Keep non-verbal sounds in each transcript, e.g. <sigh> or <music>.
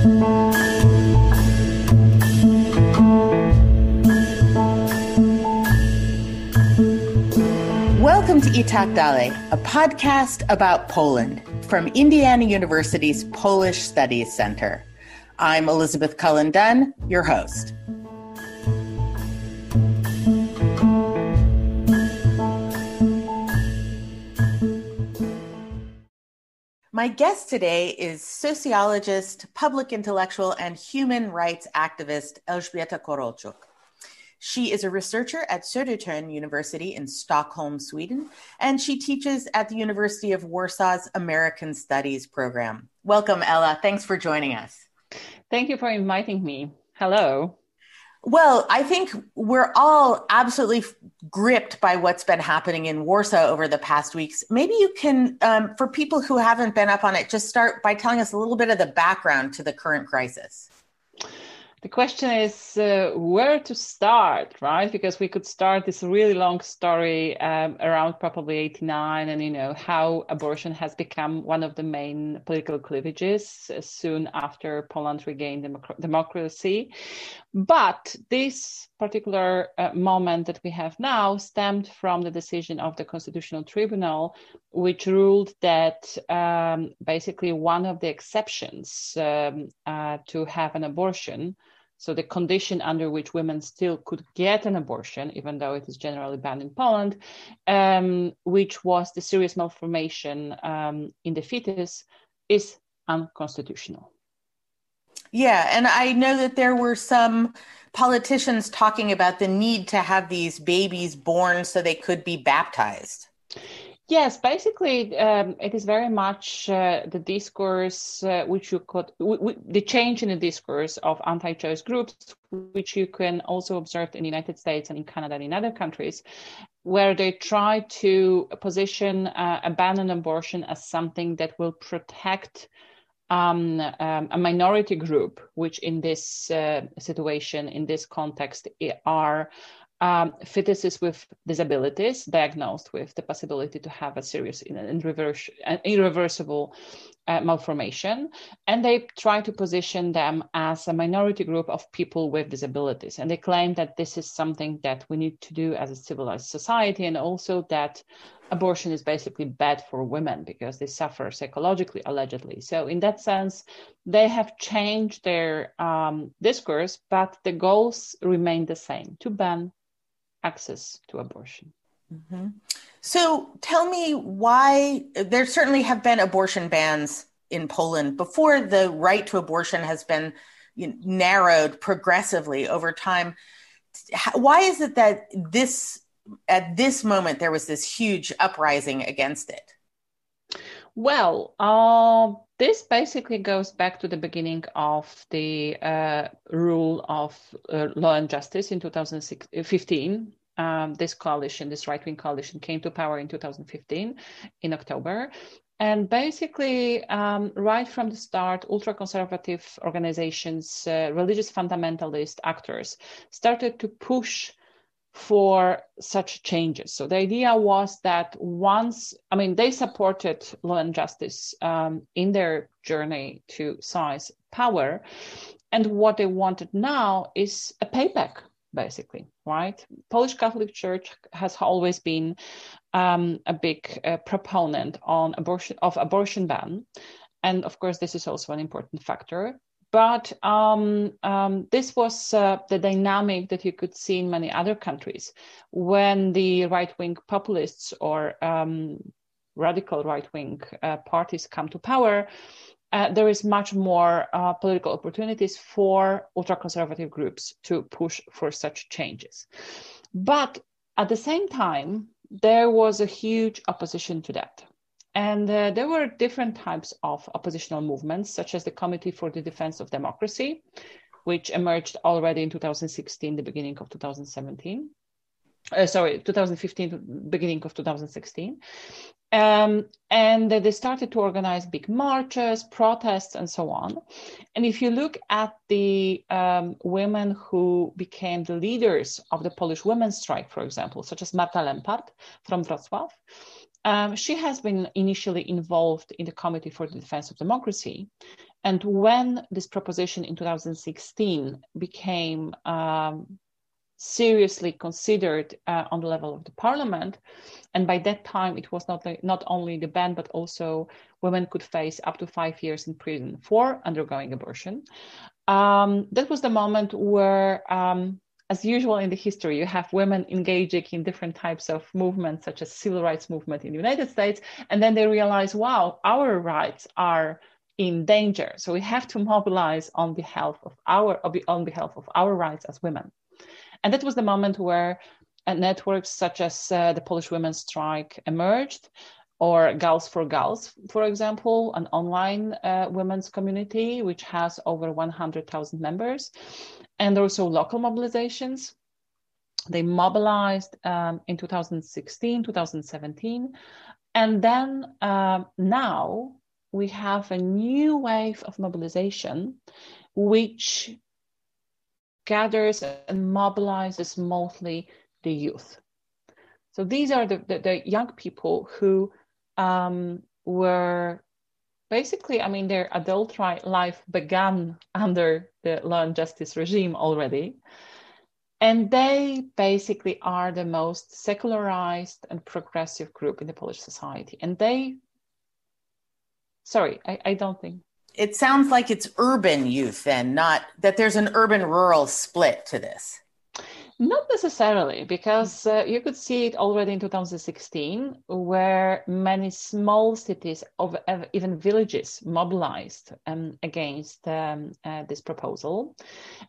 Welcome to I tak dalej, a podcast about Poland from Indiana University's Polish Studies Center. I'm Elizabeth Cullen Dunn, your host. My guest today is sociologist, public intellectual, and human rights activist Elżbieta Korolczuk. She is a researcher at Södertörn University in Stockholm, Sweden, and she teaches at the University of Warsaw's American Studies program. Welcome, Ella. Thanks for joining us. Thank you for inviting me. Hello. Well, I think we're all absolutely gripped by what's been happening in Warsaw over the past weeks. Maybe you can, um, for people who haven't been up on it, just start by telling us a little bit of the background to the current crisis the question is uh, where to start right? Because we could start this really long story um, around probably 89 and you know how abortion has become one of the main political cleavages uh, soon after poland regained democ- democracy. But this particular uh, moment that we have now stemmed from the decision of the constitutional tribunal which ruled that um, basically one of the exceptions um, uh, to have an abortion so the condition under which women still could get an abortion, even though it is generally banned in Poland, um, which was the serious malformation um, in the fetus, is unconstitutional. Yeah, and I know that there were some politicians talking about the need to have these babies born so they could be baptized. Yes, basically, um, it is very much uh, the discourse uh, which you could, w- w- the change in the discourse of anti choice groups, which you can also observe in the United States and in Canada and in other countries, where they try to position uh, abandoned abortion as something that will protect um, um, a minority group, which in this uh, situation, in this context, are um, fetuses with disabilities diagnosed with the possibility to have a serious and irreversible uh, malformation. And they try to position them as a minority group of people with disabilities. And they claim that this is something that we need to do as a civilized society, and also that abortion is basically bad for women because they suffer psychologically, allegedly. So, in that sense, they have changed their um, discourse, but the goals remain the same to ban access to abortion. Mm-hmm. So tell me why there certainly have been abortion bans in Poland before the right to abortion has been you know, narrowed progressively over time. Why is it that this at this moment there was this huge uprising against it? Well, uh, this basically goes back to the beginning of the uh, rule of uh, law and justice in 2015. Um, this coalition, this right wing coalition, came to power in 2015 in October. And basically, um, right from the start, ultra conservative organizations, uh, religious fundamentalist actors started to push for such changes. So the idea was that once, I mean, they supported law and justice um, in their journey to size power. And what they wanted now is a payback, basically, right? Polish Catholic Church has always been um, a big uh, proponent on abortion of abortion ban. And of course, this is also an important factor but um, um, this was uh, the dynamic that you could see in many other countries when the right wing populists or um, radical right wing uh, parties come to power. Uh, there is much more uh, political opportunities for ultra conservative groups to push for such changes. But at the same time, there was a huge opposition to that. And uh, there were different types of oppositional movements, such as the Committee for the Defense of Democracy, which emerged already in 2016, the beginning of 2017. Uh, sorry, 2015, beginning of 2016. Um, and they started to organize big marches, protests, and so on. And if you look at the um, women who became the leaders of the Polish women's strike, for example, such as Marta Lempart from Wrocław, um, she has been initially involved in the Committee for the Defense of Democracy. And when this proposition in 2016 became um, seriously considered uh, on the level of the parliament, and by that time it was not like, not only the ban but also women could face up to five years in prison for undergoing abortion. Um, that was the moment where um, as usual in the history, you have women engaging in different types of movements, such as civil rights movement in the United States, and then they realize, wow, our rights are in danger. So we have to mobilize on behalf of our on behalf of our rights as women. And that was the moment where uh, networks such as uh, the Polish Women's Strike emerged, or Gals for Gals, for example, an online uh, women's community which has over 100,000 members and also local mobilizations. They mobilized um, in 2016, 2017. And then um, now we have a new wave of mobilization, which gathers and mobilizes mostly the youth. So these are the, the, the young people who um, were basically, I mean, their adult life began <laughs> under the law and justice regime already. And they basically are the most secularized and progressive group in the Polish society. And they, sorry, I, I don't think. It sounds like it's urban youth then, not that there's an urban rural split to this. Not necessarily, because uh, you could see it already in 2016, where many small cities, of even villages, mobilized um, against um, uh, this proposal.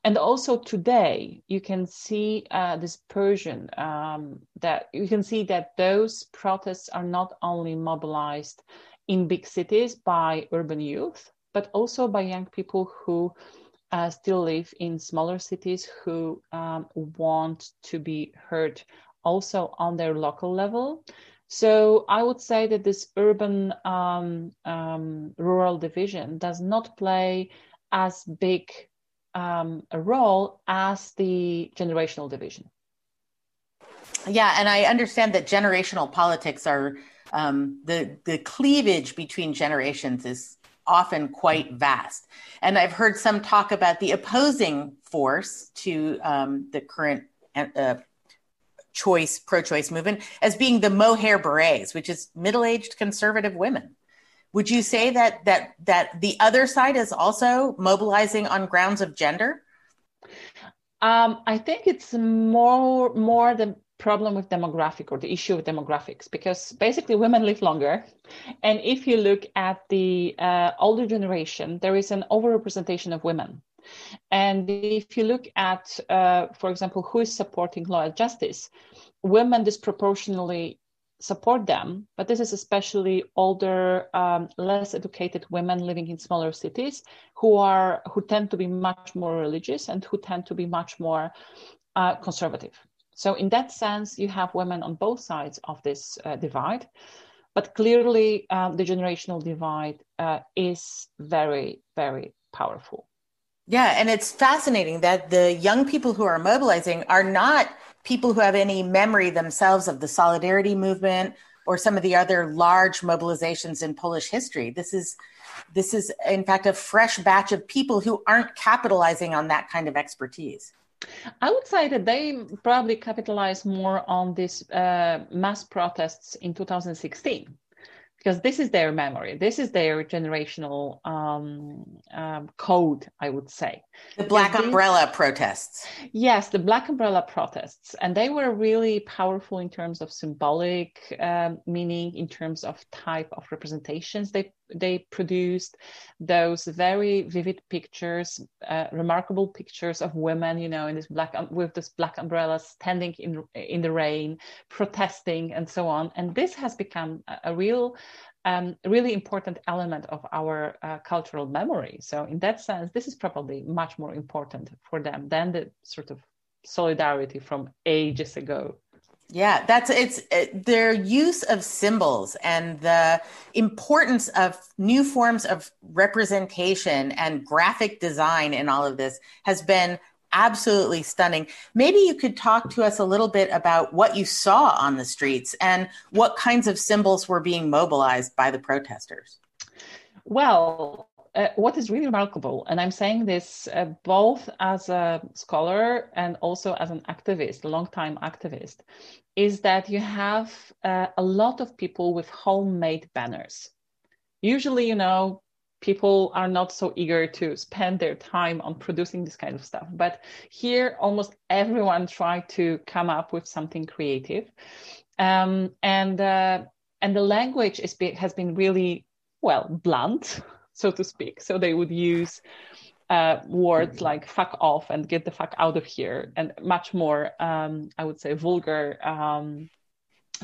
And also today, you can see uh, this Persian um, that you can see that those protests are not only mobilized in big cities by urban youth, but also by young people who uh, still live in smaller cities who um, want to be heard also on their local level. So I would say that this urban um, um, rural division does not play as big um, a role as the generational division. Yeah, and I understand that generational politics are um, the the cleavage between generations is often quite vast. And I've heard some talk about the opposing force to um, the current uh, choice, pro choice movement as being the mohair berets, which is middle aged conservative women. Would you say that that that the other side is also mobilizing on grounds of gender? Um, I think it's more more the problem with demographic or the issue of demographics because basically women live longer. And if you look at the uh, older generation there is an overrepresentation of women. And if you look at uh, for example who is supporting law and justice women disproportionately support them but this is especially older um, less educated women living in smaller cities who are who tend to be much more religious and who tend to be much more uh, conservative so, in that sense, you have women on both sides of this uh, divide. But clearly, um, the generational divide uh, is very, very powerful. Yeah, and it's fascinating that the young people who are mobilizing are not people who have any memory themselves of the solidarity movement or some of the other large mobilizations in Polish history. This is this is in fact a fresh batch of people who aren't capitalizing on that kind of expertise. I would say that they probably capitalized more on these uh, mass protests in 2016 because this is their memory. This is their generational um, um, code i would say. The black umbrella protests. Yes the black umbrella protests. And they were really powerful in terms of symbolic um, meaning in terms of type of representations they they produced those very vivid pictures uh, remarkable pictures of women you know in this black with this black umbrella standing in in the rain protesting and so on and this has become a, a real um, really important element of our uh, cultural memory. So, in that sense, this is probably much more important for them than the sort of solidarity from ages ago. Yeah, that's it's it, their use of symbols and the importance of new forms of representation and graphic design in all of this has been absolutely stunning. Maybe you could talk to us a little bit about what you saw on the streets and what kinds of symbols were being mobilized by the protesters. Well, uh, what is really remarkable, and I'm saying this uh, both as a scholar and also as an activist, a long-time activist, is that you have uh, a lot of people with homemade banners. Usually, you know, people are not so eager to spend their time on producing this kind of stuff. But here, almost everyone tried to come up with something creative, um, and uh, and the language is has been really well blunt, <laughs> so to speak. So they would use. Uh, words like fuck off and get the fuck out of here and much more um, i would say vulgar um,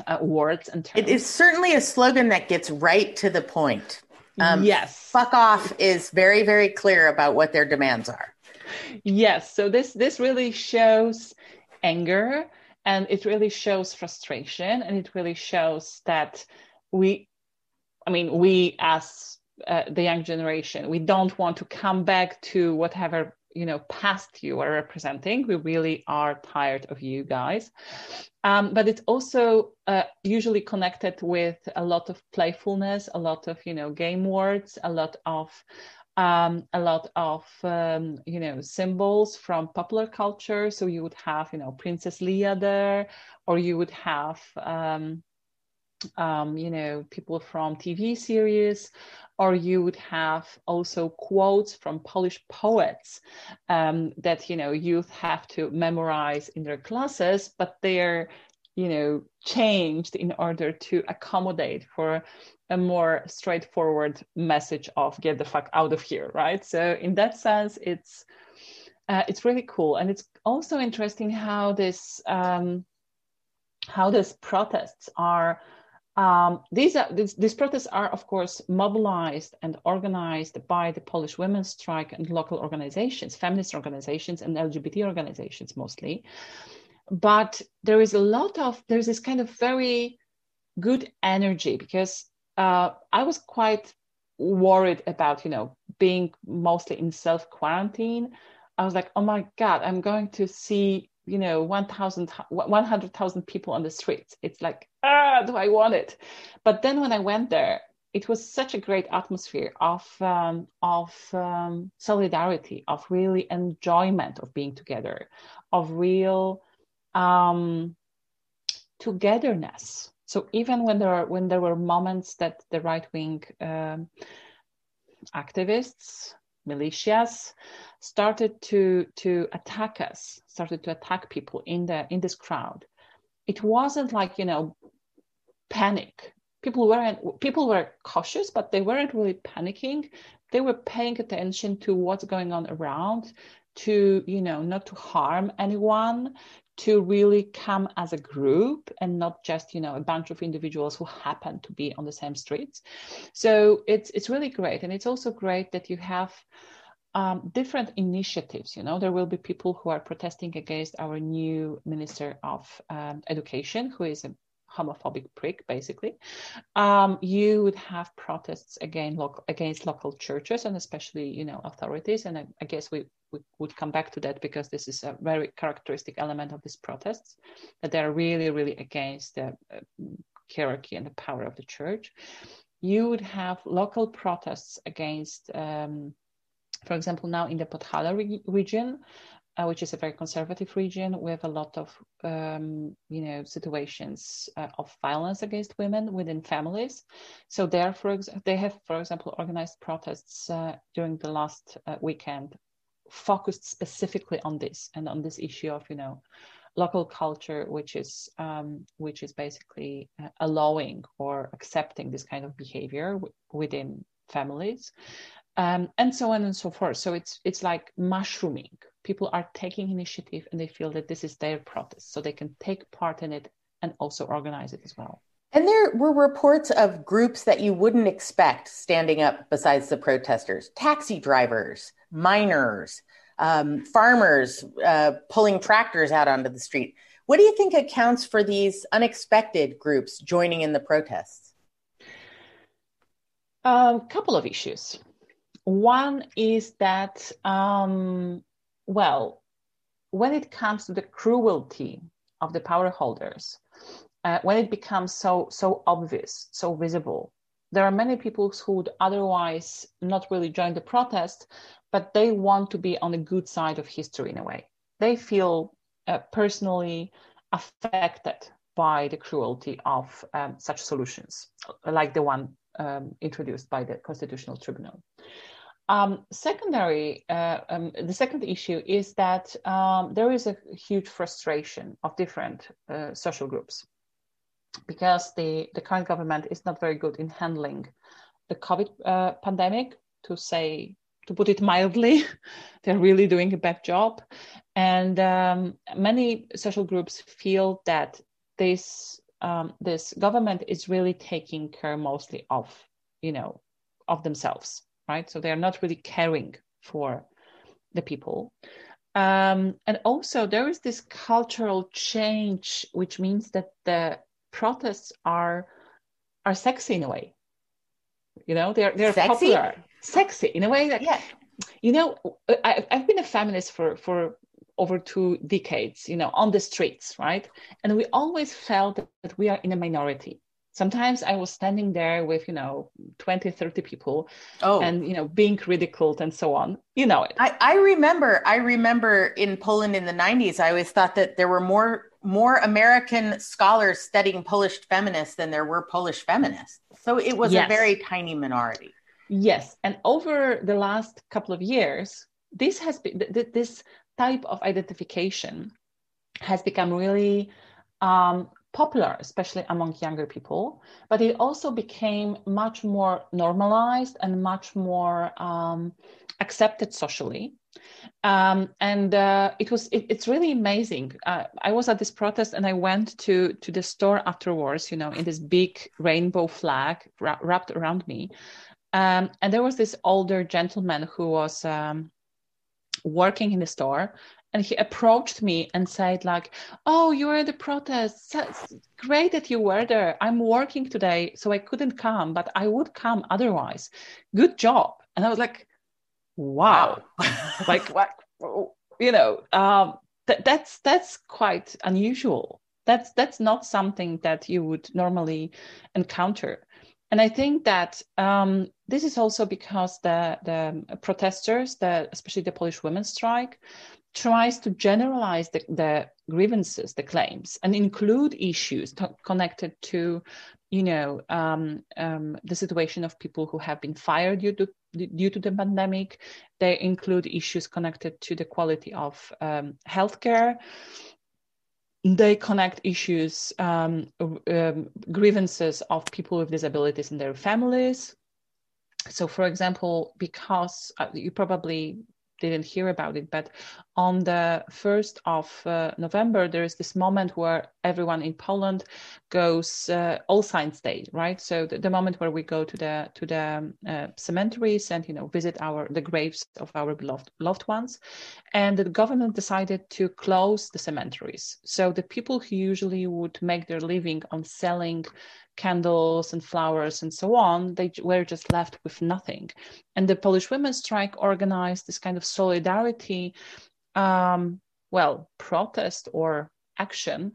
uh, words and terms. It is certainly a slogan that gets right to the point. Um, yes. Fuck off is very, very clear about what their demands are. Yes. So this this really shows anger and it really shows frustration and it really shows that we I mean we as uh, the young generation. We don't want to come back to whatever you know past you are representing. We really are tired of you guys. Um, but it's also uh, usually connected with a lot of playfulness a lot of you know game words a lot of um, a lot of um, you know symbols from popular culture. So you would have you know princess leia there or you would have um, um, you know, people from TV series, or you would have also quotes from Polish poets um, that, you know, youth have to memorize in their classes, but they're, you know, changed in order to accommodate for a more straightforward message of get the fuck out of here, right? So in that sense, it's, uh, it's really cool. And it's also interesting how this, um, how these protests are um, these, are, these, these, protests are, of course, mobilized and organized by the Polish women's strike and local organizations, feminist organizations and LGBT organizations mostly. But there is a lot of, there's this kind of very good energy because uh, I was quite worried about, you know, being mostly in self quarantine. I was like, oh my God, I'm going to see you know 1000 100,000 people on the streets. It's like ah do i want it? But then when i went there it was such a great atmosphere of um, of um, solidarity of really enjoyment of being together of real um, togetherness. So even when there are when there were moments that the right wing um, activists militias started to to attack us started to attack people in the in this crowd. It wasn't like you know panic. People weren't people were cautious but they weren't really panicking. They were paying attention to what's going on around to you know not to harm anyone to really come as a group and not just you know a bunch of individuals who happen to be on the same streets so it's it's really great and it's also great that you have um, different initiatives. You know, there will be people who are protesting against our new Minister of um, Education, who is a homophobic prick, basically. Um, you would have protests again local, against local churches and especially, you know, authorities. And I, I guess we, we, would come back to that because this is a very characteristic element of these protests that they are really, really against the uh, hierarchy and the power of the church. You would have local protests against um, for example, now in the Podhala re- region, uh, which is a very conservative region with a lot of um, you know situations uh, of violence against women within families. So there, for ex- they have, for example, organized protests uh, during the last uh, weekend, focused specifically on this and on this issue of you know local culture, which is um, which is basically uh, allowing or accepting this kind of behavior w- within families um, and so on and so forth. So it's it's like mushrooming. People are taking initiative and they feel that this is their protest, so they can take part in it and also organize it as well. And there were reports of groups that you wouldn't expect standing up besides the protesters taxi drivers, miners, um, farmers uh, pulling tractors out onto the street. What do you think accounts for these unexpected groups joining in the protests? A um, couple of issues. One is that, um, well, when it comes to the cruelty of the power holders, uh, when it becomes so so obvious, so visible, there are many people who would otherwise not really join the protest, but they want to be on the good side of history in a way. They feel uh, personally affected by the cruelty of um, such solutions, like the one um, introduced by the Constitutional Tribunal. Um, secondary, uh, um, the second issue is that um, there is a huge frustration of different uh, social groups because the, the current government is not very good in handling the COVID uh, pandemic, to say, to put it mildly. <laughs> They're really doing a bad job. And um, many social groups feel that this um, this government is really taking care mostly of, you know, of themselves, right? So they are not really caring for the people. Um, and also there is this cultural change, which means that the protests are are sexy in a way. You know, they're they're sexy? popular, sexy in a way that yeah. You know, I, I've been a feminist for for over two decades. You know, on the streets, right? And we always felt that we are in a minority sometimes i was standing there with you know 20 30 people oh. and you know being ridiculed and so on you know it I, I remember i remember in poland in the 90s i always thought that there were more more american scholars studying polish feminists than there were polish feminists so it was yes. a very tiny minority yes and over the last couple of years this has been th- this type of identification has become really um, popular, especially among younger people, but it also became much more normalized and much more um, accepted socially. Um, and uh, it was it, it's really amazing. Uh, I was at this protest and I went to to the store afterwards, you know, in this big rainbow flag ra- wrapped around me, um, and there was this older gentleman who was um, working in the store and he approached me and said like oh you were at the protest. Great that you were there. I'm working today so i couldn't come but i would come otherwise. Good job. And i was like wow. Like <laughs> what you know um, th- that's that's quite unusual. That's that's not something that you would normally encounter. And I think that um, this is also because the the protesters, the especially the Polish women's strike, tries to generalize the, the grievances, the claims, and include issues t- connected to, you know, um, um, the situation of people who have been fired due to due to the pandemic. They include issues connected to the quality of um, healthcare. They connect issues, um, um, grievances of people with disabilities and their families. So, for example, because uh, you probably didn't hear about it, but on the 1st of uh, November, there is this moment where everyone in Poland goes uh, All Saints Day, right? So the, the, moment where we go to the to the um, uh, cemeteries and you know visit our the graves of our beloved loved ones, and the government decided to close the cemeteries. So the people who usually would make their living on selling candles and flowers and so on, they were just left with nothing. And the Polish women's strike organized this kind of solidarity, um, well, protest or action.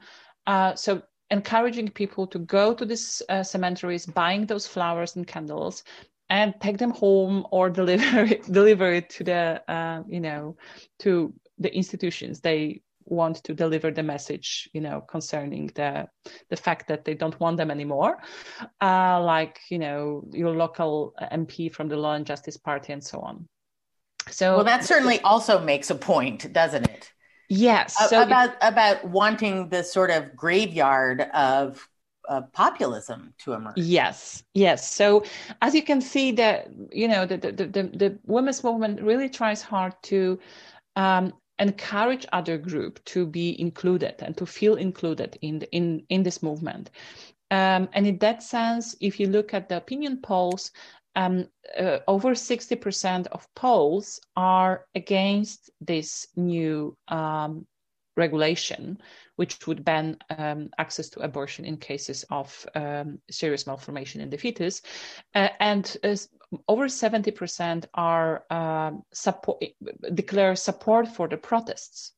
Uh, so encouraging people to go to these uh, cemeteries, buying those flowers and candles, and take them home or <laughs> deliver it, deliver it to the uh, you know to the institutions they want to deliver the message you know concerning the the fact that they don't want them anymore uh, like you know your local mp from the law and justice party and so on so well that certainly also makes a point doesn't it yes so about it, about wanting the sort of graveyard of uh, populism to emerge. Yes, yes. So as you can see, that you know the the, the the women's movement really tries hard to um, encourage other group to be included and to feel included in the, in in this movement. Um, and in that sense, if you look at the opinion polls, um, uh, over 60% of Poles are against this new um, regulation, which would ban um, access to abortion in cases of um, serious malformation in the fetus. Uh, and uh, over 70% are um, support, declare support for the protests.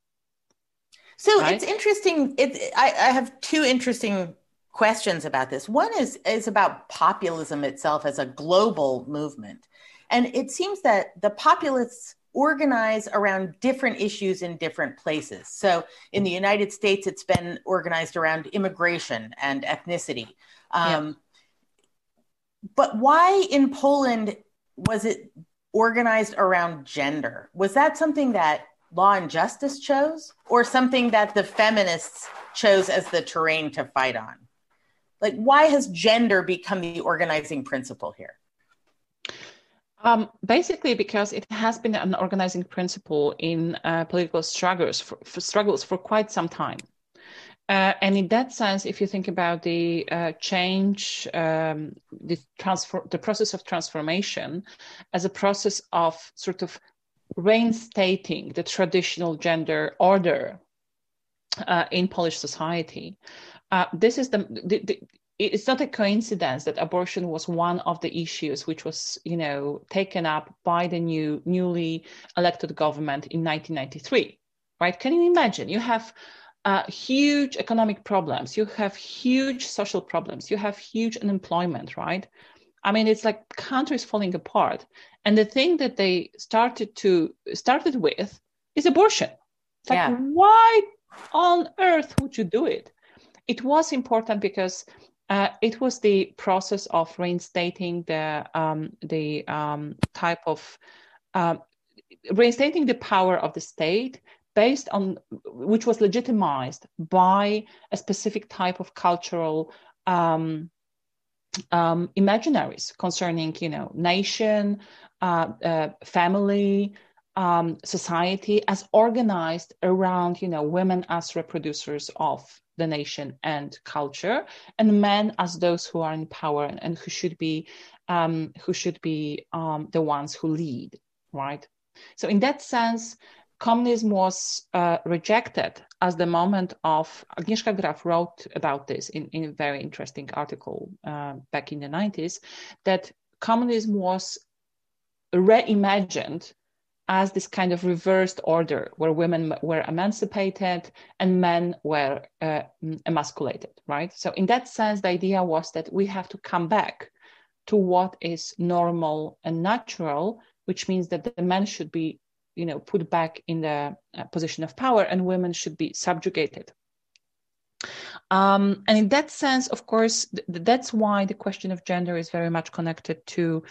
So right? it's interesting. It, I, I have two interesting questions about this. One is is about populism itself as a global movement. And it seems that the populists organize around different issues in different places. So in the United States, it's been organized around immigration and ethnicity. Um, yeah. But why in Poland was it organized around gender? Was that something that Law and Justice chose, or something that the feminists chose as the terrain to fight on? Like, why has gender become the organizing principle here? Um, basically, because it has been an organizing principle in uh, political struggles for, for, struggles for quite some time. Uh, and in that sense, if you think about the uh, change, um, the transfer, the process of transformation, as a process of sort of reinstating the traditional gender order uh, in Polish society, uh, this is the, the, the it's not a coincidence that abortion was one of the issues which was you know taken up by the new newly elected government in 1993 right? Can you imagine? You have uh, huge economic problems. You have huge social problems. You have huge unemployment right? I mean it's like countries falling apart. And the thing that they started to started with is abortion. It's like yeah. why on earth would you do it? It was important because uh, it was the process of reinstating the um, the um, type of uh, reinstating the power of the state based on which was legitimized by a specific type of cultural um, um imaginaries concerning you know nation uh, uh family um, society as organized around you know women as reproducers of the nation and culture, and men as those who are in power and, and who should be um, who should be um, the ones who lead, right? So in that sense, communism was uh, rejected as the moment of Agnieszka Graff wrote about this in, in a very interesting article uh, back in the 90s that communism was reimagined as this kind of reversed order where women were emancipated and men were uh, emasculated, right? So, in that sense, the idea was that we have to come back to what is normal and natural, which means that the men should be, you know, put back in the uh, position of power and women should be subjugated. Um, and in that sense, of course, th- that's why the question of gender is very much connected to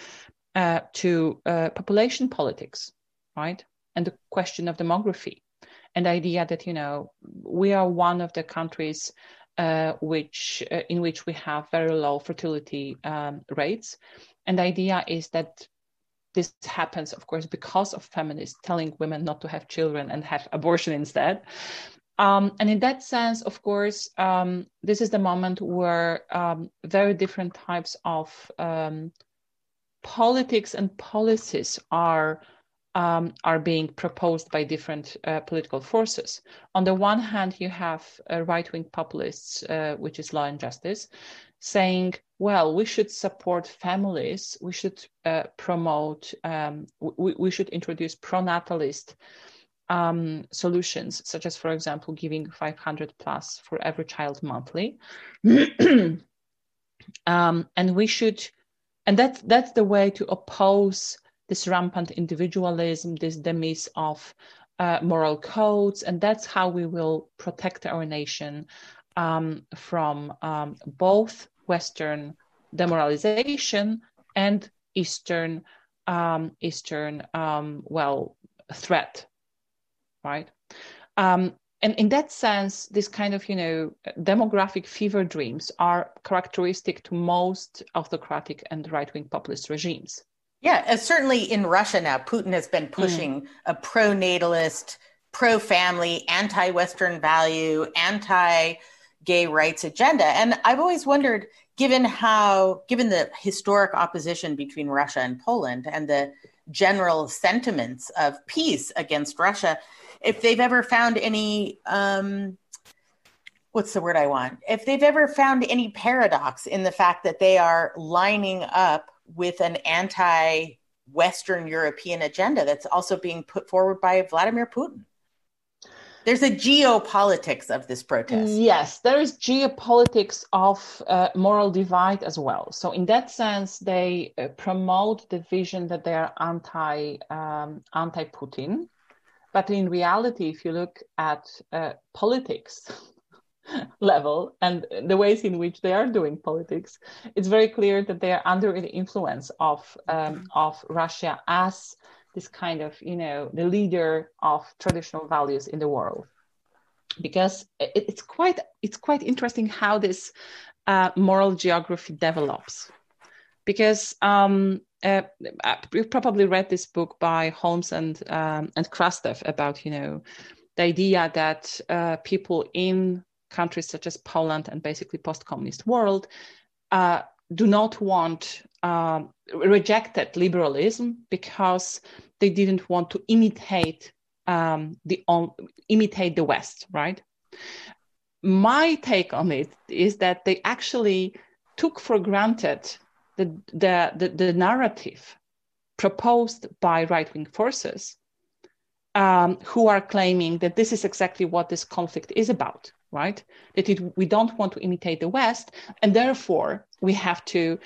uh, to uh, population politics right? And the question of demography and the idea that, you know, we are one of the countries uh, which uh, in which we have very low fertility um, rates. And the idea is that this happens, of course, because of feminists telling women not to have children and have abortion instead. Um, and in that sense, of course, um, this is the moment where um, very different types of um, politics and policies are um, are being proposed by different uh, political forces. On the one hand, you have uh, right wing populists, uh, which is law and justice, saying, well, we should support families, we should uh, promote, um, we, we, should introduce pronatalist um, solutions, such as, for example, giving 500 plus for every child monthly. <clears throat> Um, and we should, and that's, that's the way to oppose this rampant individualism, this demise of uh, moral codes, and that's how we will protect our nation um, from um, both Western demoralization and Eastern um, Eastern um, well threat, right? Um, and in that sense, this kind of you know demographic fever dreams are characteristic to most autocratic and right-wing populist regimes. Yeah, certainly in Russia now, Putin has been pushing mm. a pro natalist, pro family, anti Western value, anti gay rights agenda. And I've always wondered, given how, given the historic opposition between Russia and Poland and the general sentiments of peace against Russia, if they've ever found any, um, what's the word I want? If they've ever found any paradox in the fact that they are lining up with an anti Western European agenda that's also being put forward by Vladimir Putin. there's a geopolitics of this protest. Yes, there is geopolitics of uh, moral divide as well. So in that sense, they uh, promote the vision that they are anti um, anti Putin, but in reality, if you look at uh, politics <laughs> <laughs> level and the ways in which they are doing politics, it's very clear that they are under the influence of um, of Russia as this kind of you know the leader of traditional values in the world. Because it, it's quite it's quite interesting how this uh, moral geography develops. Because um, uh, you've probably read this book by Holmes and um, and Krastev about you know the idea that uh, people in countries such as Poland and basically post-communist world uh, do not want um, rejected liberalism because they didn't want to imitate um, the on, imitate the West, right? My take on it is that they actually took for granted the the, the, the narrative proposed by right wing forces um, who are claiming that this is exactly what this conflict is about, right? That it, we don't want to imitate the West, and therefore we have to,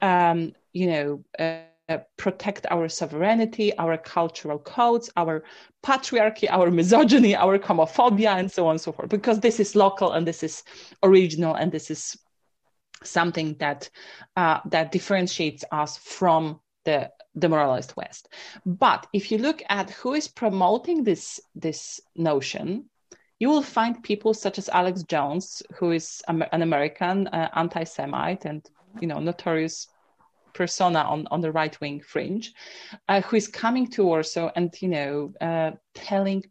um, you know, uh, protect our sovereignty, our cultural codes, our patriarchy, our <laughs> misogyny, our homophobia, and so on and so forth, because this is local and this is original and this is something that uh, that differentiates us from the demoralized West. But if you look at who is promoting this this notion, you will find people such as Alex Jones, who is an American uh, anti-Semite and you know notorious persona on, on the right wing fringe, uh, who is coming to Warsaw and you know uh, telling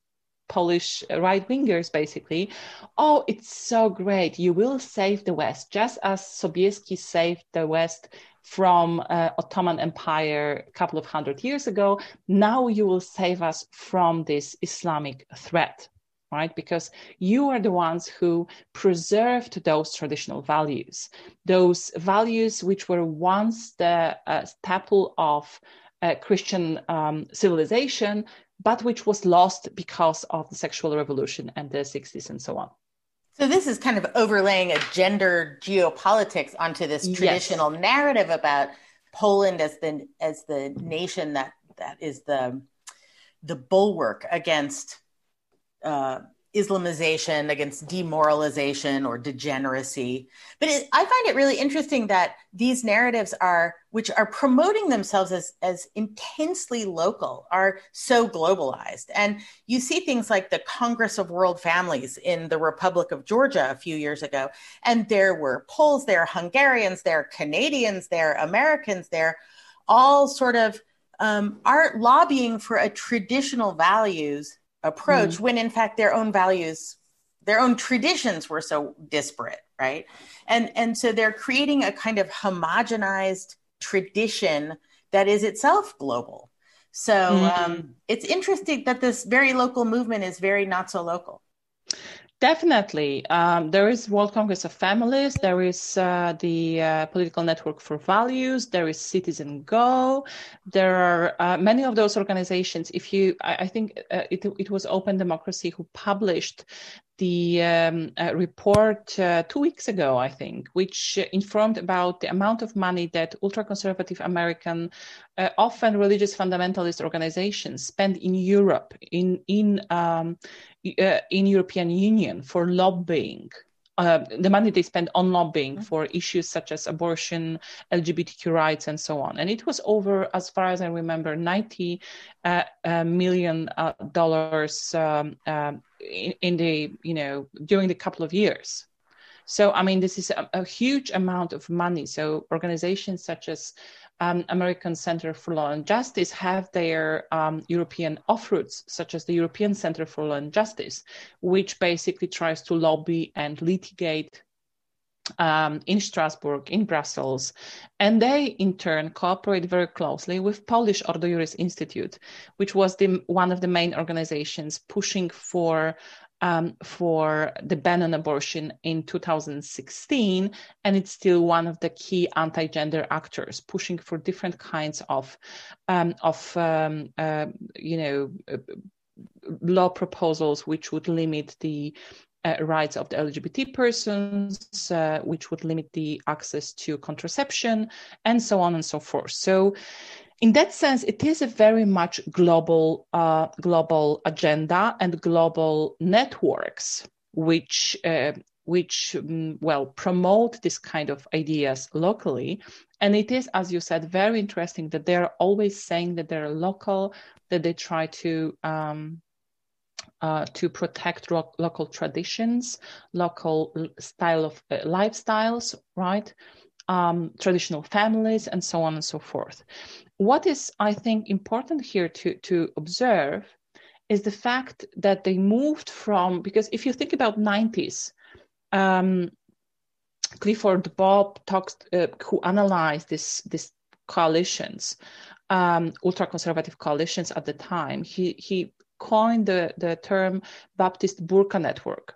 Polish right wingers basically, oh, it's so great, you will save the West, just as Sobieski saved the West from uh, Ottoman Empire a couple of hundred years ago. Now you will save us from this Islamic threat right? Because you are the ones who preserved those traditional values, those values which were once the uh, staple of uh, Christian um, civilization, but which was lost because of the sexual revolution and the 60s and so on. So this is kind of overlaying a gender geopolitics onto this traditional yes. narrative about Poland as the as the nation that that is the the bulwark against uh, Islamization, against demoralization or degeneracy. But it, I find it really interesting that these narratives are, which are promoting themselves as, as intensely local, are so globalized. And you see things like the Congress of World Families in the Republic of Georgia a few years ago. And there were Poles there, Hungarians there, Canadians there, Americans there, all sort of um, are lobbying for a traditional values approach mm when in fact their own values their own traditions were so disparate right? And and so they're creating a kind of homogenized tradition that is itself global. So mm um, it's interesting that this very local movement is very not so local Definitely. Um, there is World Congress of Families. There is uh, the uh, Political Network for Values. There is Citizen Go. There are uh, many of those organizations. If you, I, I think uh, it, it was Open Democracy who published the um, uh, report uh, two weeks ago, I think, which informed about the amount of money that ultra-conservative American, uh, often religious fundamentalist organizations spend in Europe, in in um, uh, in European Union for lobbying uh, the money they spend on lobbying mm-hmm. for issues such as abortion, LGBTQ rights, and so on. And it was over, as far as I remember, ninety uh, uh, million uh, dollars um, um, in, in, the you know during the couple of years. So I mean, this is a, a huge amount of money. So organizations such as um, American Center for Law and Justice have their um, European offroots, such as the European Center for Law and Justice, which basically tries to lobby and litigate um, in Strasbourg, in Brussels, and they in turn cooperate very closely with Polish Ordo Juris Institute, which was the, one of the main organizations pushing for um, for the ban on abortion in 2016, and it's still one of the key anti-gender actors, pushing for different kinds of um, of um, uh, you know law proposals which would limit the uh, rights of the LGBT persons, uh, which would limit the access to contraception, and so on and so forth. So, in that sense, it is a very much global, uh, global agenda and global networks which uh, which um, well promote this kind of ideas locally and it is as you said very interesting that they're always saying that they're local that they try to um, uh, to protect ro- local traditions, local style of uh, lifestyles, right? Um, traditional families, and so on and so forth. What is, I think, important here to to observe is the fact that they moved from because if you think about 90s, um, Clifford Bob talks uh, who analyzed this this coalitions, um, ultra conservative coalitions at the time. He he coined the, the term Baptist Burqa network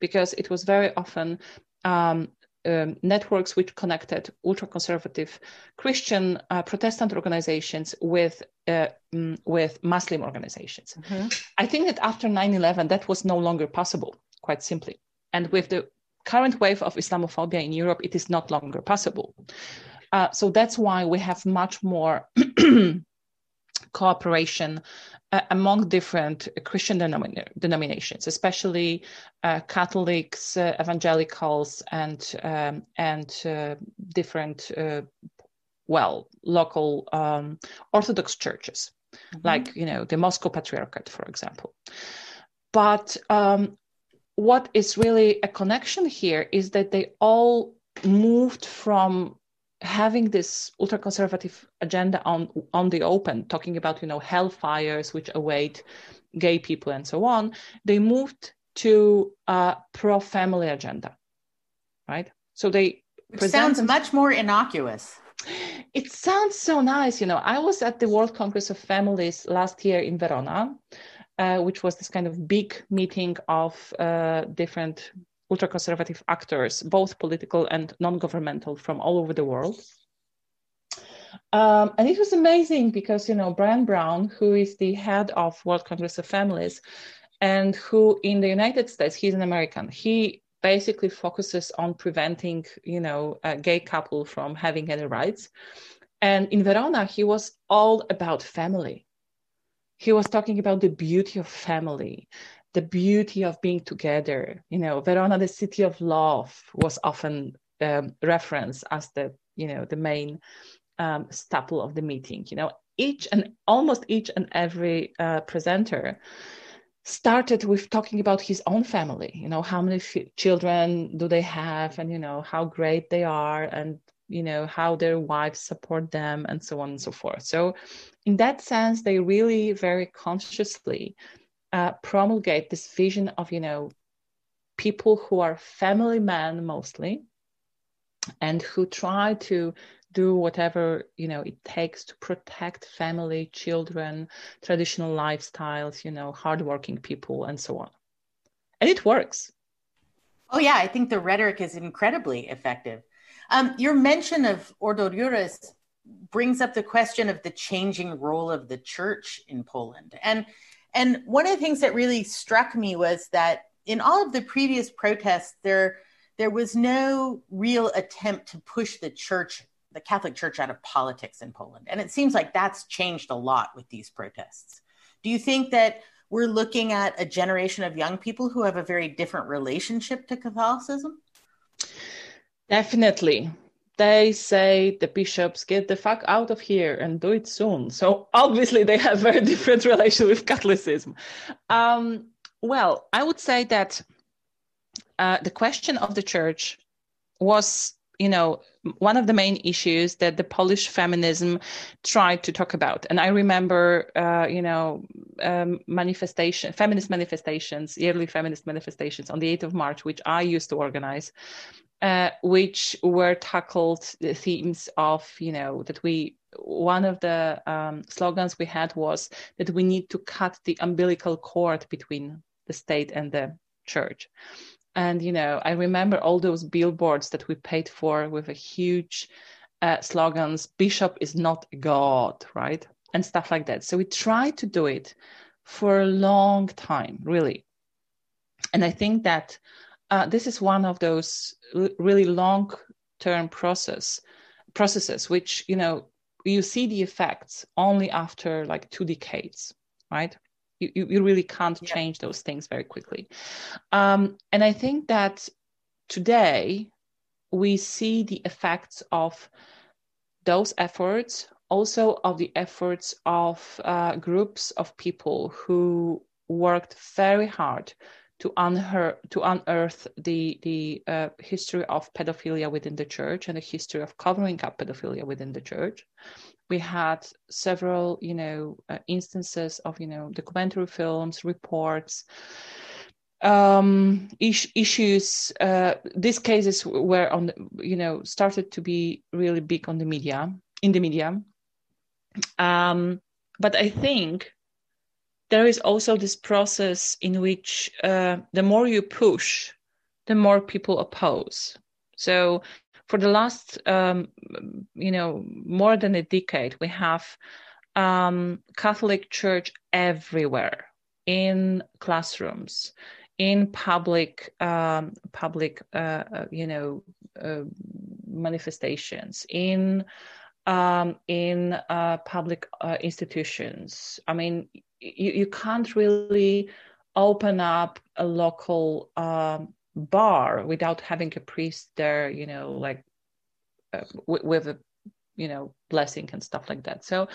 because it was very often um, um, networks which connected ultra conservative Christian uh, Protestant organizations with uh, mm, with Muslim organizations. Mm-hmm. I think that after 9/11 that was no longer possible, quite simply, and with the current wave of Islamophobia in Europe, it is not longer possible. Uh, so that's why we have much more <clears throat> cooperation uh, among different Christian denomina- denominations, especially uh, Catholics, uh, evangelicals, and um, and uh, different uh, well local um, Orthodox churches, mm-hmm. like you know the Moscow Patriarchate, for example. But um, what is really a connection here is that they all moved from having this ultra conservative agenda on on the open talking about you know hellfires which await gay people and so on they moved to a pro family agenda right? So they which sounds much more innocuous. It sounds so nice you know. I was at the world congress of families last year in verona uh, which was this kind of big meeting of uh, different ultra conservative actors, both political and non governmental, from all over the world. Um, and it was amazing because, you know, Brian Brown, who is the head of World Congress of Families, and who in the United States, he's an American, he basically focuses on preventing, you know, a gay couple from having any rights. And in Verona, he was all about family. He was talking about the beauty of family, the beauty of being together. You know, Verona, the city of love, was often um, referenced as the you know the main um, staple of the meeting. You know, each and almost each and every uh, presenter started with talking about his own family. You know, how many f- children do they have, and you know how great they are, and you know how their wives support them, and so on and so forth. So, in that sense, they really very consciously uh, promulgate this vision of you know people who are family men mostly and who try to do whatever you know it takes to protect family children traditional lifestyles you know hardworking people and so on. And it works. Oh yeah i think the rhetoric is incredibly effective. Um, your mention of Ordo Iuris brings up the question of the changing role of the church in poland. And and one of the things that really struck me was that in all of the previous protests, there there was no real attempt to push the church, the Catholic Church, out of politics in Poland. And it seems like that's changed a lot with these protests. Do you think that we're looking at a generation of young people who have a very different relationship to Catholicism? Definitely they say the bishops get the fuck out of here and do it soon. So obviously they have very <laughs> different relation with Catholicism. Um, well, I would say that uh, the question of the church was, you know, one of the main issues that the Polish feminism tried to talk about. And I remember, uh, you know, um, manifestation, feminist manifestations, yearly feminist manifestations on the 8th of March, which I used to organize uh, which were tackled the themes of you know that we one of the um, slogans we had was that we need to cut the umbilical cord between the state and the church. And you know i remember all those billboards that we paid for with a huge uh, slogans bishop is not god right? And stuff like that. So we tried to do it for a long time, really. And I think that uh, this is one of those really long term process processes which you know you see the effects only after like two decades right you, you really can't yeah. change those things very quickly um, and i think that today we see the effects of those efforts also of the efforts of uh, groups of people who worked very hard to, unher- to unearth the, the uh, history of pedophilia within the church and the history of covering up pedophilia within the church. We had several, you know, uh, instances of, you know, documentary films, reports, um, is- issues. Uh, these cases were on, you know, started to be really big on the media, in the media. Um, but I think there is also this process in which uh, the more you push, the more people oppose. So for the last, um, you know, more than a decade, we have um, Catholic Church everywhere in classrooms, in public, um, public, uh, uh you know, uh, manifestations, in um, in uh, public uh, institutions. I mean, you, you can't really open up a local um, bar without having a priest there, you know, like uh, with, with a you know blessing and stuff like that. So,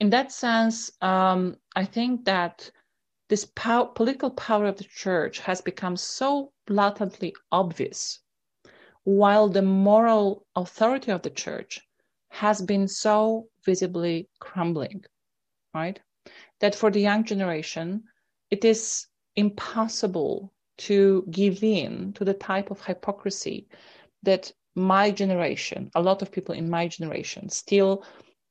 in that sense, um, I think that this pow- political power of the church has become so blatantly obvious, while the moral authority of the church has been so visibly crumbling, right? that for the young generation, it is impossible to give in to the type of hypocrisy that my generation, a lot of people in my generation, still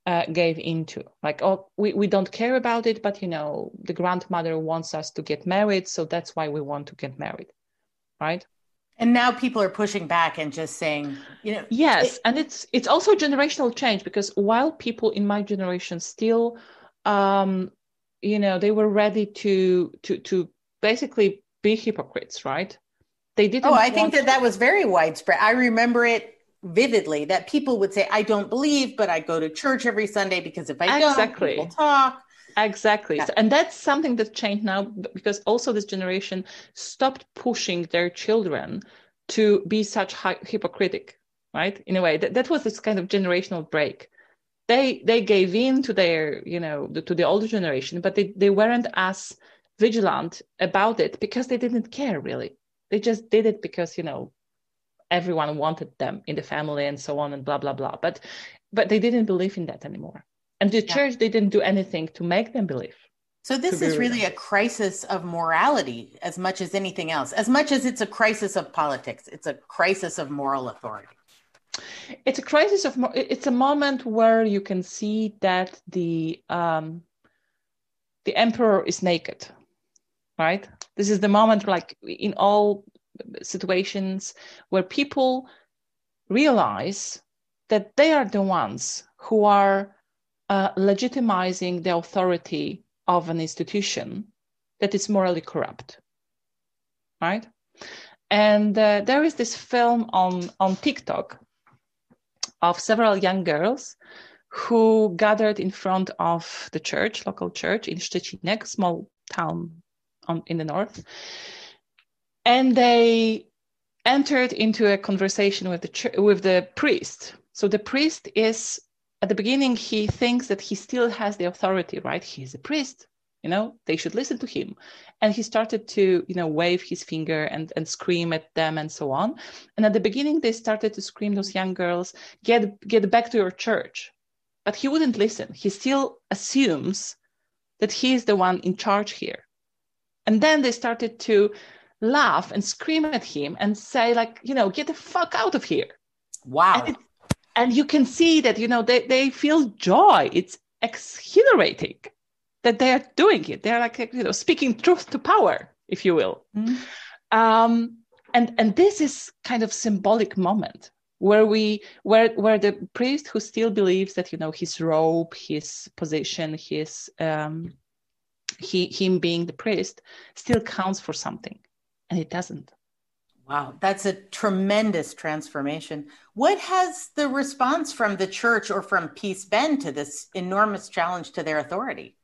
uh, gave into. Like, oh, we, we don't care about it, but you know, the grandmother wants us to get married, so that's why we want to get married, right? And now people are pushing back and just saying, you know, yes, it, and it's it's also generational change because while people in my generation still um, you know they were ready to to to basically be hypocrites right? They didn't oh i think that to... that was very widespread. I remember it vividly that people would say i don't believe but i go to church every sunday because if i exactly. don't people talk exactly. Yeah. and that's something that changed now because also this generation stopped pushing their children to be such high, hypocritic right? In a way that, that was this kind of generational break. They they gave in to their you know to the older generation but they, they weren't as vigilant about it because they didn't care really. They just did it because you know everyone wanted them in the family and so on and blah blah blah. But but they didn't believe in that anymore and the yeah. church didn't do anything to make them believe. So this is really a crisis of morality as much as anything else. As much as it's a crisis of politics it's a crisis of moral authority. It's a crisis of it's a moment where you can see that the um, the emperor is naked right? This is the moment like in all situations where people realize that they are the ones who are uh, legitimizing the authority of an institution that is morally corrupt right and uh, there is this film on on tiktok of several young girls who gathered in front of the church, local church in Szczecinek, small town on, in the north. And they entered into a conversation with the with the priest. So the priest is at the beginning he thinks that he still has the authority, right? He's a priest you know they should listen to him. And he started to you know wave his finger and and scream at them and so on. And at the beginning they started to scream those young girls get get back to your church. But he wouldn't listen. He still assumes that he is the one in charge here. And then they started to laugh and scream at him and say like you know get the fuck out of here. Wow. It, and you can see that you know they, they feel joy it's exhilarating that they are doing it. They're like you know speaking truth to power, if you will. Mm-hmm. Um, and and this is kind of symbolic moment where we where where the priest who still believes that you know his robe, his position, his um, he him being the priest still counts for something and it doesn't wow that's a tremendous transformation. What has the response from the church or from PiS been to this enormous challenge to their authority?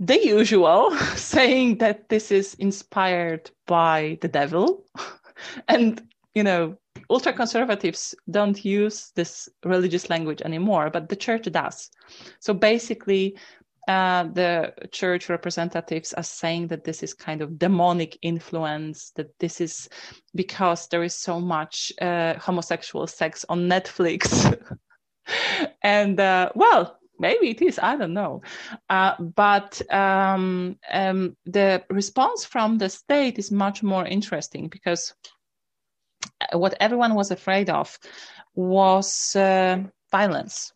The usual <laughs> saying that this is inspired by the devil. <laughs> And you know ultra conservatives don't use this religious language anymore but the church does. So basically uh, the church representatives are saying that this is kind of demonic influence, that this is because there is so much uh, homosexual sex on Netflix. <laughs> and uh, well, maybe it is, I don't know. Uh, but um, um, the response from the state is much more interesting because what everyone was afraid of was uh, violence,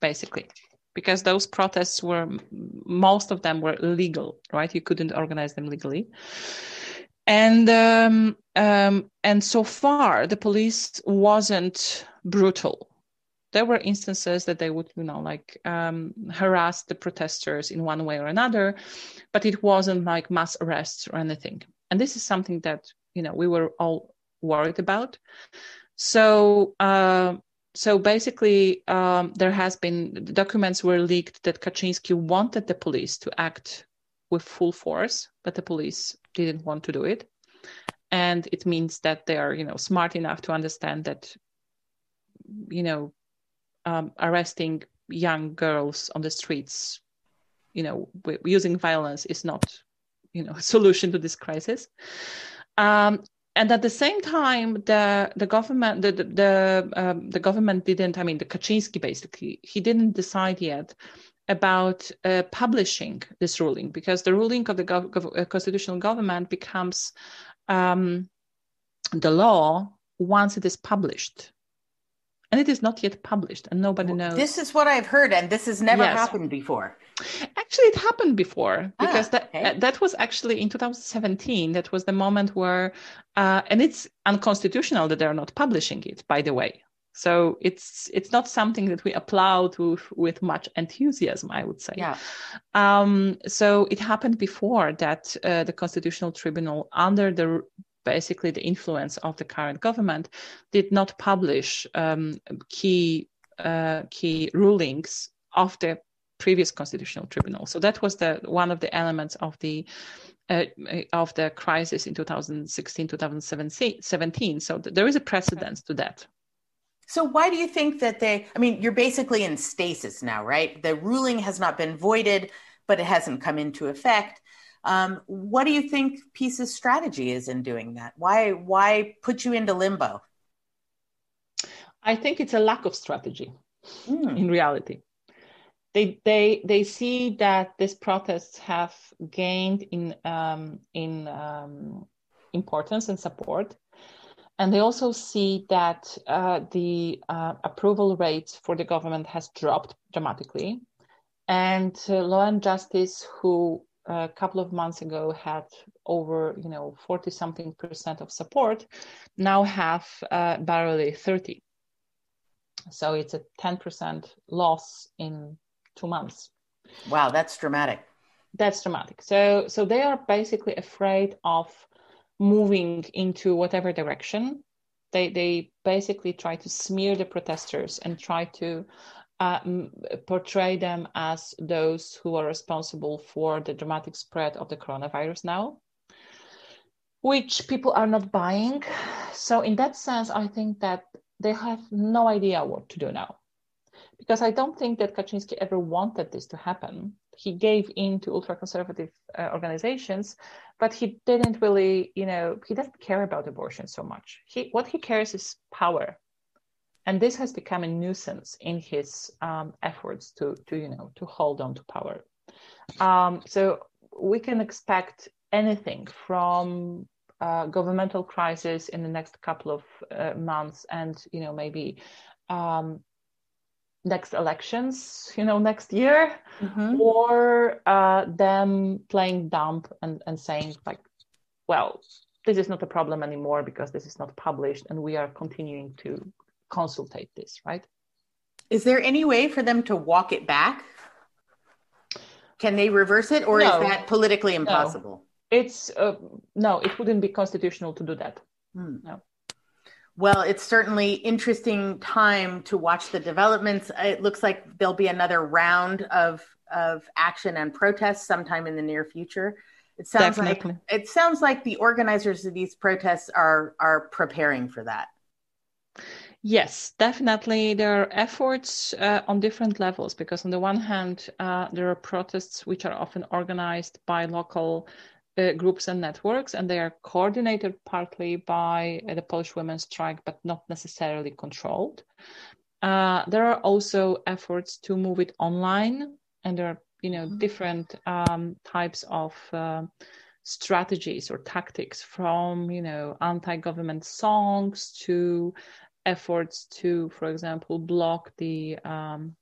basically because those protests were most of them were illegal right? You couldn't organize them legally. And um, um, and so far the police wasn't brutal. There were instances that they would you know like um, harass the protesters in one way or another but it wasn't like mass arrests or anything. And this is something that you know we were all worried about. So uh, so basically, um, there has been documents were leaked that Kaczynski wanted the police to act with full force, but the police didn't want to do it, and it means that they are, you know, smart enough to understand that, you know, um, arresting young girls on the streets, you know, using violence is not, you know, <laughs> a solution to this crisis. Um, and at the same time, the the government the the the, um, the government didn't. I mean, the Kaczynski basically he didn't decide yet about uh, publishing this ruling because the ruling of the gov- gov- uh, constitutional government becomes um, the law once it is published and it is not yet published and nobody knows this is what i've heard and this has never yes. happened before actually it happened before because ah, that okay. uh, that was actually in 2017 that was the moment where uh, and it's unconstitutional that they're not publishing it by the way. So it's it's not something that we applaud with, with much enthusiasm i would say. Yeah. Um, so it happened before that uh, the constitutional tribunal under the basically the influence of the current government, did not publish um, key uh, key rulings of the previous constitutional tribunal. So that was the one of the elements of the uh, of the crisis in 2016 2017 so th- there is a precedence to that so why do you think that they i mean you're basically in stasis now right the ruling has not been voided but it hasn't come into effect um, what do you think PiS's strategy is in doing that? Why why put you into limbo? I think it's a lack of strategy mm. in reality. They, they, they see that these protests have gained in, um, in um, importance and support. And they also see that uh, the uh, approval rate for the government has dropped dramatically. And uh, Law and Justice, who a couple of months ago had over you know 40 something percent of support now have uh, barely 30 so it's a 10% loss in two months wow that's dramatic that's dramatic so so they are basically afraid of moving into whatever direction they they basically try to smear the protesters and try to uh, portray them as those who are responsible for the dramatic spread of the coronavirus now, which people are not buying. So, in that sense, I think that they have no idea what to do now. Because I don't think that Kaczynski ever wanted this to happen. He gave in to ultra conservative uh, organizations, but he didn't really, you know, he doesn't care about abortion so much. He, what he cares is power and this has become a nuisance in his um, efforts to, to you know to hold on to power um, so we can expect anything from uh, governmental crisis in the next couple of uh, months and you know maybe um, next elections you know next year mm-hmm. or uh, them playing dumb and, and saying like well this is not a problem anymore because this is not published and we are continuing to consultate this, right? Is there any way for them to walk it back? Can they reverse it, or no. is that politically impossible? No. It's uh, no, it wouldn't be constitutional to do that. Hmm. No. Well, it's certainly interesting time to watch the developments. It looks like there'll be another round of of action and protests sometime in the near future. It sounds Definitely. like it sounds like the organizers of these protests are are preparing for that. Yes, definitely. There are efforts uh, on different levels because, on the one hand, uh, there are protests which are often organized by local uh, groups and networks, and they are coordinated partly by uh, the Polish Women's Strike, but not necessarily controlled. Uh, there are also efforts to move it online, and there are you know mm-hmm. different um, types of uh, strategies or tactics from you know anti-government songs to efforts to for example block the um,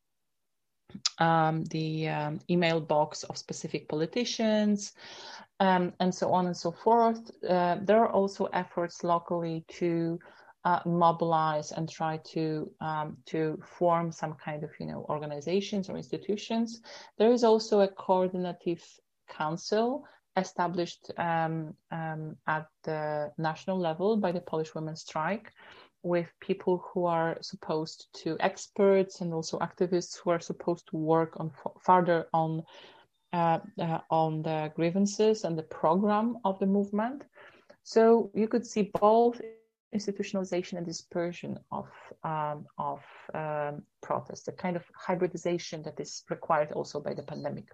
um, the um, email box of specific politicians um, and so on and so forth uh, there are also efforts locally to uh, mobilize and try to um, to form some kind of you know organizations or institutions. There is also a coordinative council established um, um, at the national level by the Polish Women's Strike with people who are supposed to experts and also activists who are supposed to work on further on uh, uh, on the grievances and the program of the movement. So you could see both institutionalization and dispersion of um, of um, protests, a kind of hybridization that is required also by the pandemic.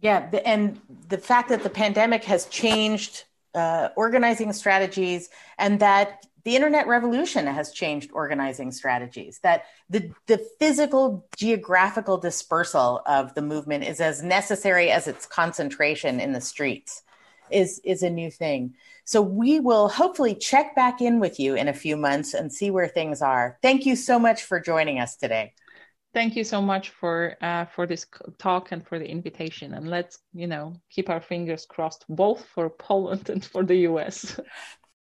Yeah, and the fact that the pandemic has changed uh, organizing strategies, and that the internet revolution has changed organizing strategies. That the the physical geographical dispersal of the movement is as necessary as its concentration in the streets is is a new thing. So we will hopefully check back in with you in a few months and see where things are. Thank you so much for joining us today. Thank you so much for uh, for this talk and for the invitation. And let's you know keep our fingers crossed both for Poland and for the US.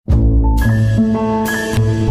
<laughs>